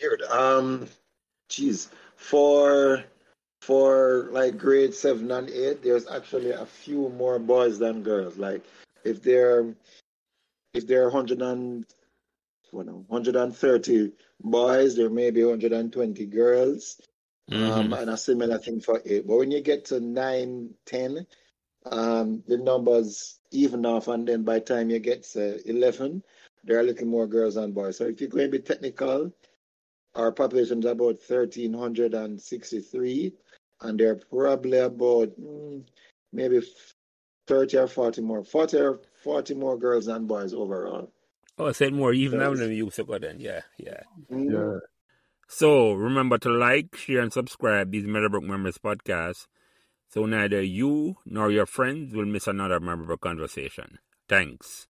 weird. Um, geez, for for like grade seven and eight, there's actually a few more boys than girls. Like if they're if there are hundred and what know, 130 boys, there may be 120 girls. Um, Mm-hmm. and a similar thing for eight. But when you get to nine, ten, um, the numbers even off, and then by the time you get to eleven, there are a little more girls than boys. So if you're going to be technical, our population is about thirteen hundred and sixty-three, and there are probably about mm, maybe thirty or forty more, forty or forty more girls than boys overall. Oh, I said more even now Yes. than we used to go then. Yeah, yeah. Mm. Yeah. So remember to like, share, and subscribe these Meadowbrook Memories podcasts so neither you nor your friends will miss another memorable conversation. Thanks.